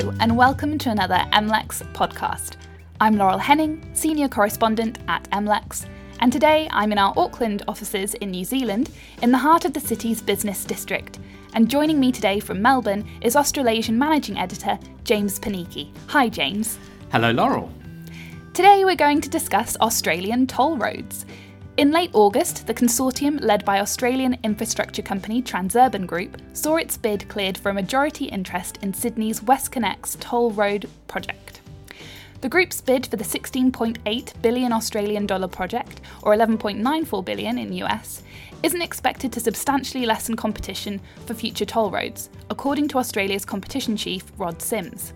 Hello, and welcome to another MLEX podcast. I'm Laurel Henning, Senior Correspondent at MLEX, and today I'm in our Auckland offices in New Zealand, in the heart of the city's business district. And joining me today from Melbourne is Australasian Managing Editor James Panichi. Hi, James. Hello, Laurel. Today we're going to discuss Australian toll roads. In late August, the consortium led by Australian infrastructure company Transurban Group saw its bid cleared for a majority interest in Sydney's WestConnex toll road project. The group's bid for the 16.8 billion Australian dollar project, or 11.94 billion in US, isn't expected to substantially lessen competition for future toll roads, according to Australia's competition chief Rod Sims.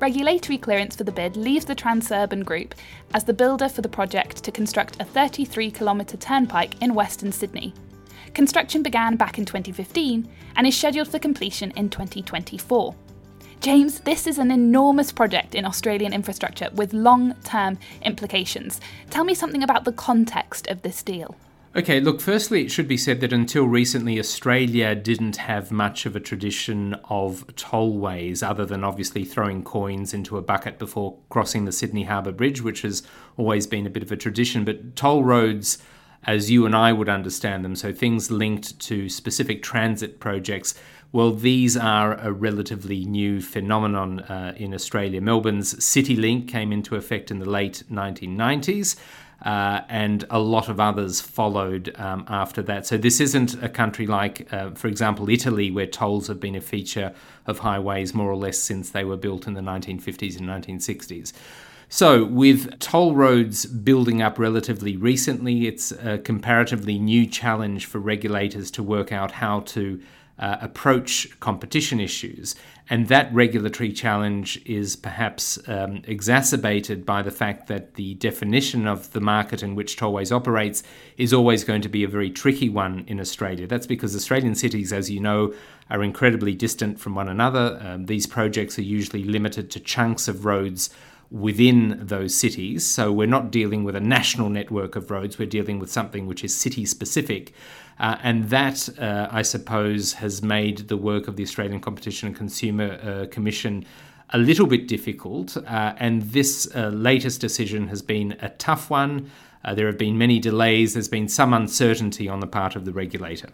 Regulatory clearance for the bid leaves the Transurban Group as the builder for the project to construct a 33 kilometre turnpike in Western Sydney. Construction began back in 2015 and is scheduled for completion in 2024. James, this is an enormous project in Australian infrastructure with long term implications. Tell me something about the context of this deal. Okay, look, firstly, it should be said that until recently, Australia didn't have much of a tradition of tollways, other than obviously throwing coins into a bucket before crossing the Sydney Harbour Bridge, which has always been a bit of a tradition. But toll roads, as you and I would understand them, so things linked to specific transit projects, well, these are a relatively new phenomenon uh, in Australia. Melbourne's CityLink came into effect in the late 1990s uh, and a lot of others followed um, after that. So this isn't a country like, uh, for example, Italy, where tolls have been a feature of highways more or less since they were built in the 1950s and 1960s. So, with toll roads building up relatively recently, it's a comparatively new challenge for regulators to work out how to uh, approach competition issues. And that regulatory challenge is perhaps um, exacerbated by the fact that the definition of the market in which Tollways operates is always going to be a very tricky one in Australia. That's because Australian cities, as you know, are incredibly distant from one another. Um, these projects are usually limited to chunks of roads within those cities. So we're not dealing with a national network of roads, we're dealing with something which is city specific. Uh, and that, uh, I suppose, has made the work of the Australian Competition and Consumer uh, Commission a little bit difficult. Uh, and this uh, latest decision has been a tough one. Uh, there have been many delays. There's been some uncertainty on the part of the regulator.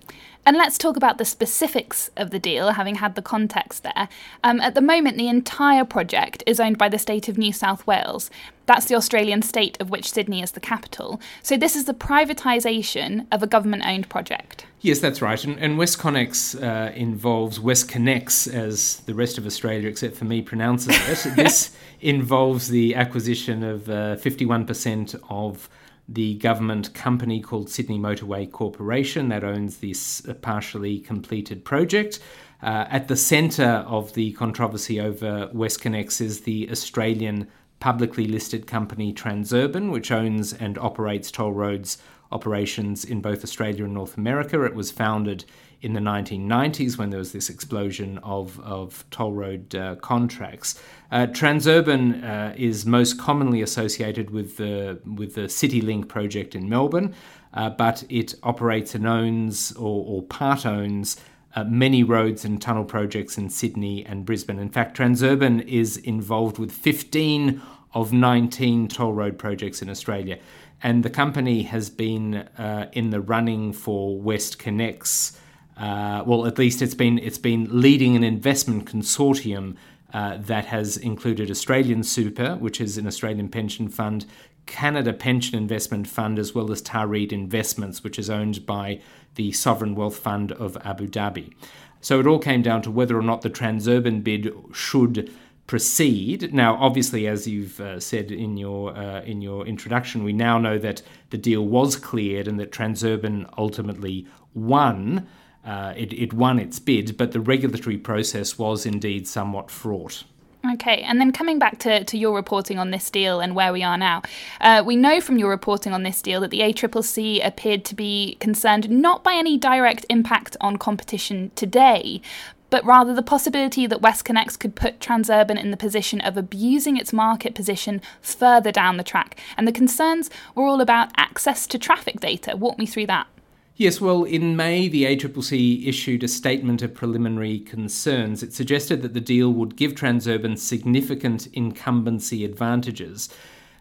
And let's talk about the specifics of the deal, having had the context there. Um, at the moment, the entire project is owned by the state of New South Wales. That's the Australian state of which Sydney is the capital. So this is the privatisation of a government owned project. Yes, that's right. And, and WestConnex uh, involves WestConnex, as the rest of Australia, except for me, pronounces it. this involves the acquisition of uh, 51% of the government company called Sydney Motorway Corporation that owns this partially completed project. Uh, at the centre of the controversy over WestConnex is the Australian publicly listed company Transurban, which owns and operates toll roads operations in both Australia and North America. It was founded in the 1990s when there was this explosion of, of toll road uh, contracts. Uh, Transurban uh, is most commonly associated with the, with the CityLink project in Melbourne, uh, but it operates and owns or, or part owns uh, many roads and tunnel projects in Sydney and Brisbane. In fact, Transurban is involved with 15 of 19 toll road projects in Australia. And the company has been uh, in the running for WestConnex. Uh, well, at least it's been it's been leading an investment consortium uh, that has included Australian Super, which is an Australian pension fund, Canada Pension Investment Fund, as well as Tawreed Investments, which is owned by the Sovereign Wealth Fund of Abu Dhabi. So it all came down to whether or not the Transurban bid should proceed. Now, obviously, as you've uh, said in your uh, in your introduction, we now know that the deal was cleared and that Transurban ultimately won. Uh, it, it won its bid, but the regulatory process was indeed somewhat fraught. Okay, and then coming back to, to your reporting on this deal and where we are now, uh, we know from your reporting on this deal that the ACCC appeared to be concerned not by any direct impact on competition today, but rather the possibility that WestConnex could put Transurban in the position of abusing its market position further down the track. And the concerns were all about access to traffic data. Walk me through that. Yes, well, in May, the ACCC issued a statement of preliminary concerns. It suggested that the deal would give Transurban significant incumbency advantages.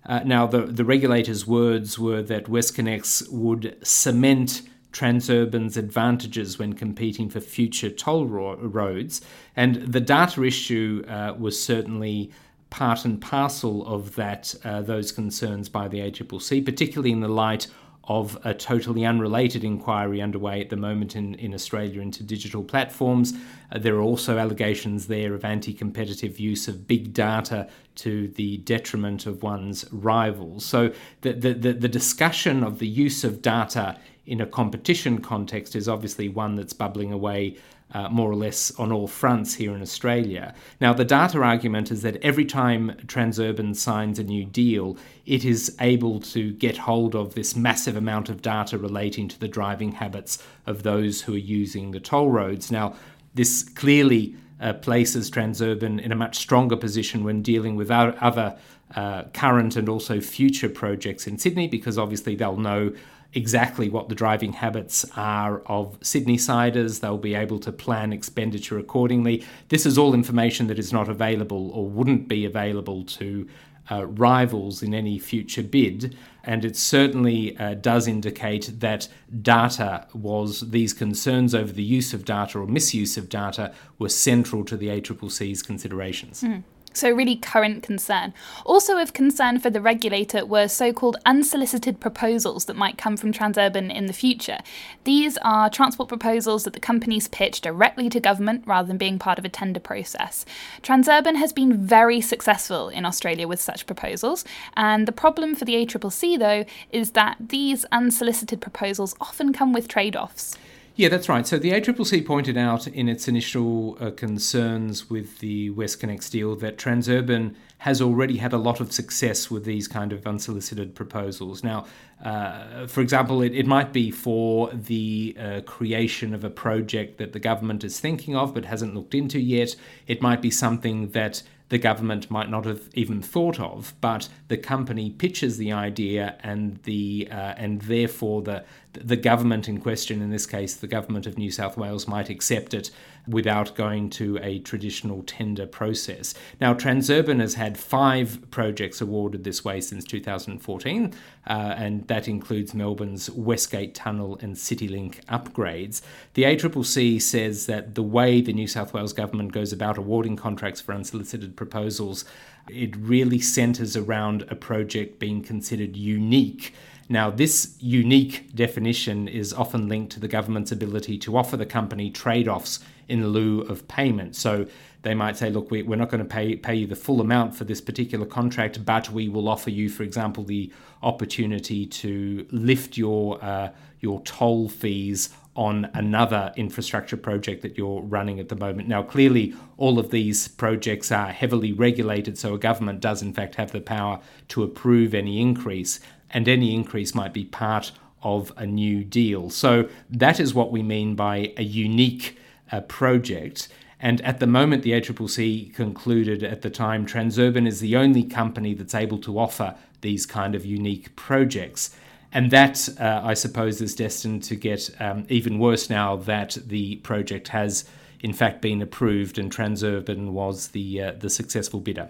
Uh, now, the, the regulator's words were that WestConnex would cement Transurban's advantages when competing for future toll ro- roads. And the data issue uh, was certainly part and parcel of that uh, those concerns by the ACCC, particularly in the light of a totally unrelated inquiry underway at the moment in, in Australia into digital platforms. Uh, there are also allegations there of anti competitive use of big data to the detriment of one's rivals. So the, the, the, the discussion of the use of data in a competition context is obviously one that's bubbling away uh, more or less on all fronts here in Australia. Now, the data argument is that every time Transurban signs a new deal, it is able to get hold of this massive amount of data relating to the driving habits of those who are using the toll roads. Now, this clearly uh, places Transurban in a much stronger position when dealing with other uh, current and also future projects in Sydney because obviously they'll know exactly what the driving habits are of Sydney siders. They'll be able to plan expenditure accordingly. This is all information that is not available or wouldn't be available to uh, rivals in any future bid. And it certainly uh, does indicate that data was, these concerns over the use of data or misuse of data were central to the ACCC's considerations. Mm. So, really current concern. Also, of concern for the regulator were so called unsolicited proposals that might come from Transurban in the future. These are transport proposals that the companies pitch directly to government rather than being part of a tender process. Transurban has been very successful in Australia with such proposals, and the problem for the ACCC, though, is that these unsolicited proposals often come with trade offs. Yeah, that's right. So the ACCC pointed out in its initial uh, concerns with the WestConnex deal that Transurban has already had a lot of success with these kind of unsolicited proposals. Now, uh, for example, it, it might be for the uh, creation of a project that the government is thinking of but hasn't looked into yet. It might be something that the government might not have even thought of, but the company pitches the idea, and the uh, and therefore the the government in question, in this case the government of New South Wales, might accept it without going to a traditional tender process. Now, Transurban has had five projects awarded this way since 2014, uh, and that includes Melbourne's Westgate Tunnel and CityLink upgrades. The ACCC says that the way the New South Wales government goes about awarding contracts for unsolicited proposals, it really centres around a project being considered unique. Now, this unique definition is often linked to the government's ability to offer the company trade offs in lieu of payment. So they might say, look, we, are not going to pay, pay you the full amount for this particular contract, but we will offer you, for example, the opportunity to lift your, uh, your toll fees on another infrastructure project that you're running at the moment. Now, clearly, all of these projects are heavily regulated, so a government does, in fact, have the power to approve any increase, and any increase might be part of a new deal. So, that is what we mean by a unique uh, project. And at the moment, the ACCC concluded at the time Transurban is the only company that's able to offer these kind of unique projects. And that, uh, I suppose, is destined to get um, even worse now that the project has, in fact, been approved and Transurban was the, uh, the successful bidder.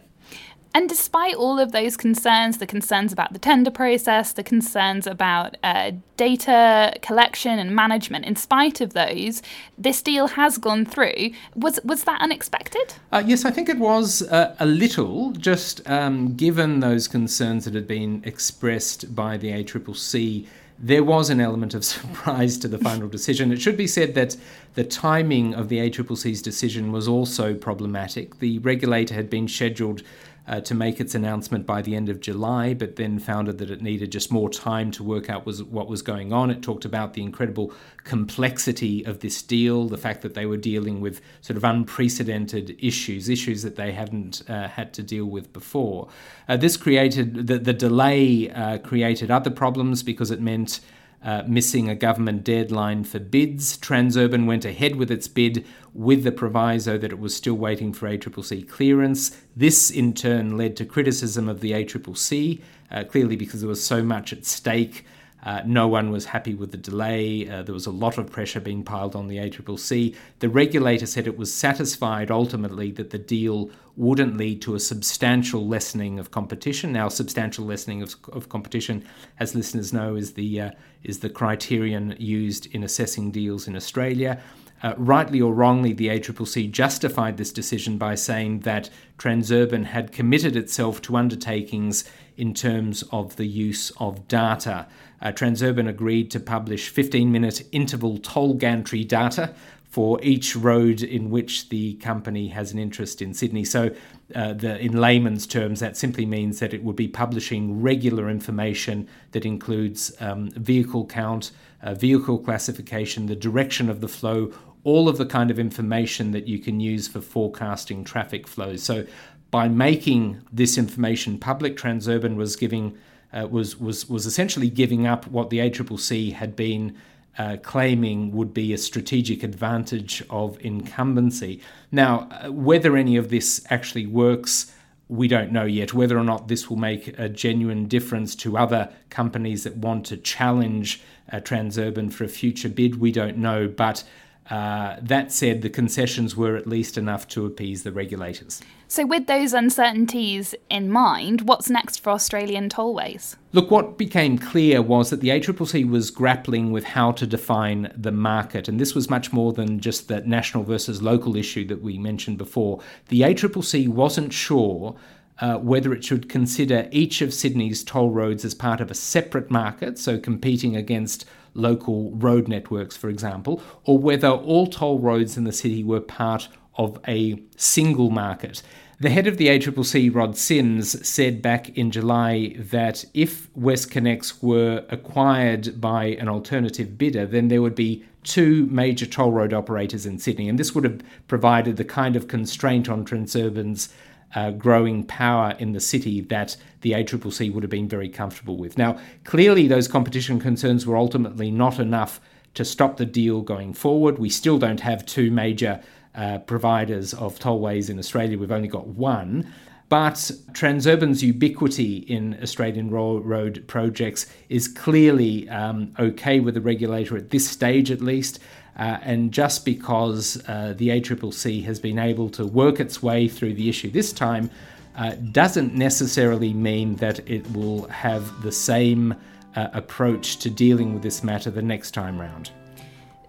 And despite all of those concerns, the concerns about the tender process, the concerns about uh, data collection and management, in spite of those, this deal has gone through. Was was that unexpected? Uh, yes, I think it was uh, a little, just um, given those concerns that had been expressed by the ACCC there was an element of surprise to the final decision. It should be said that the timing of the ACCC's decision was also problematic. The regulator had been scheduled uh, to make its announcement by the end of July, but then found that it needed just more time to work out was what was going on. It talked about the incredible complexity of this deal, the fact that they were dealing with sort of unprecedented issues, issues that they hadn't uh, had to deal with before. Uh, this created the, the delay uh, created other problems because it meant uh, missing a government deadline for bids. Transurban went ahead with its bid with the proviso that it was still waiting for ACCC clearance. This, in turn, led to criticism of the ACCC, uh, clearly because there was so much at stake. Uh, no one was happy with the delay. Uh, there was a lot of pressure being piled on the ACCC. The regulator said it was satisfied ultimately that the deal wouldn't lead to a substantial lessening of competition. Now, substantial lessening of, of competition, as listeners know, is the uh, is the criterion used in assessing deals in Australia. Uh, rightly or wrongly, the ACCC justified this decision by saying that Transurban had committed itself to undertakings in terms of the use of data. Uh, Transurban agreed to publish 15 minute interval toll gantry data for each road in which the company has an interest in Sydney. So, uh, the, in layman's terms, that simply means that it would be publishing regular information that includes um, vehicle count, uh, vehicle classification, the direction of the flow, all of the kind of information that you can use for forecasting traffic flows. So, by making this information public, Transurban was giving uh, was was was essentially giving up what the ACCC had been uh, claiming would be a strategic advantage of incumbency. Now, uh, whether any of this actually works, we don't know yet. Whether or not this will make a genuine difference to other companies that want to challenge uh, Transurban for a future bid, we don't know. But uh, that said, the concessions were at least enough to appease the regulators. So, with those uncertainties in mind, what's next for Australian tollways? Look, what became clear was that the ACCC was grappling with how to define the market, and this was much more than just the national versus local issue that we mentioned before. The ACCC wasn't sure uh, whether it should consider each of Sydney's toll roads as part of a separate market, so competing against local road networks, for example, or whether all toll roads in the city were part of a single market. The head of the ACCC, Rod Sims, said back in July that if WestConnex were acquired by an alternative bidder, then there would be two major toll road operators in Sydney, and this would have provided the kind of constraint on Transurban's uh, growing power in the city that the ACCC would have been very comfortable with. Now, clearly, those competition concerns were ultimately not enough to stop the deal going forward. We still don't have two major uh, providers of tollways in Australia, we've only got one. But Transurban's ubiquity in Australian road projects is clearly um, okay with the regulator at this stage, at least. Uh, and just because uh, the ACCC has been able to work its way through the issue this time uh, doesn't necessarily mean that it will have the same uh, approach to dealing with this matter the next time round.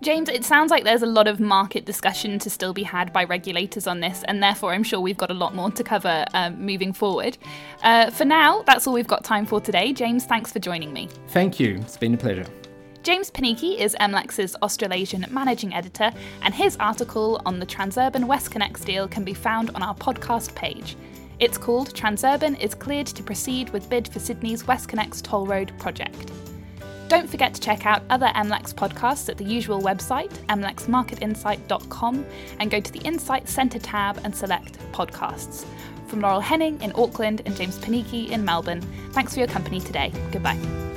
James, it sounds like there's a lot of market discussion to still be had by regulators on this, and therefore I'm sure we've got a lot more to cover um, moving forward. Uh, for now, that's all we've got time for today. James, thanks for joining me. Thank you. It's been a pleasure. James Panichi is MLEX's Australasian managing editor, and his article on the Transurban WestConnex deal can be found on our podcast page. It's called Transurban is cleared to proceed with bid for Sydney's WestConnex toll road project. Don't forget to check out other MLEX podcasts at the usual website, mlexmarketinsight.com, and go to the Insight Centre tab and select podcasts. From Laurel Henning in Auckland and James Panichi in Melbourne, thanks for your company today. Goodbye.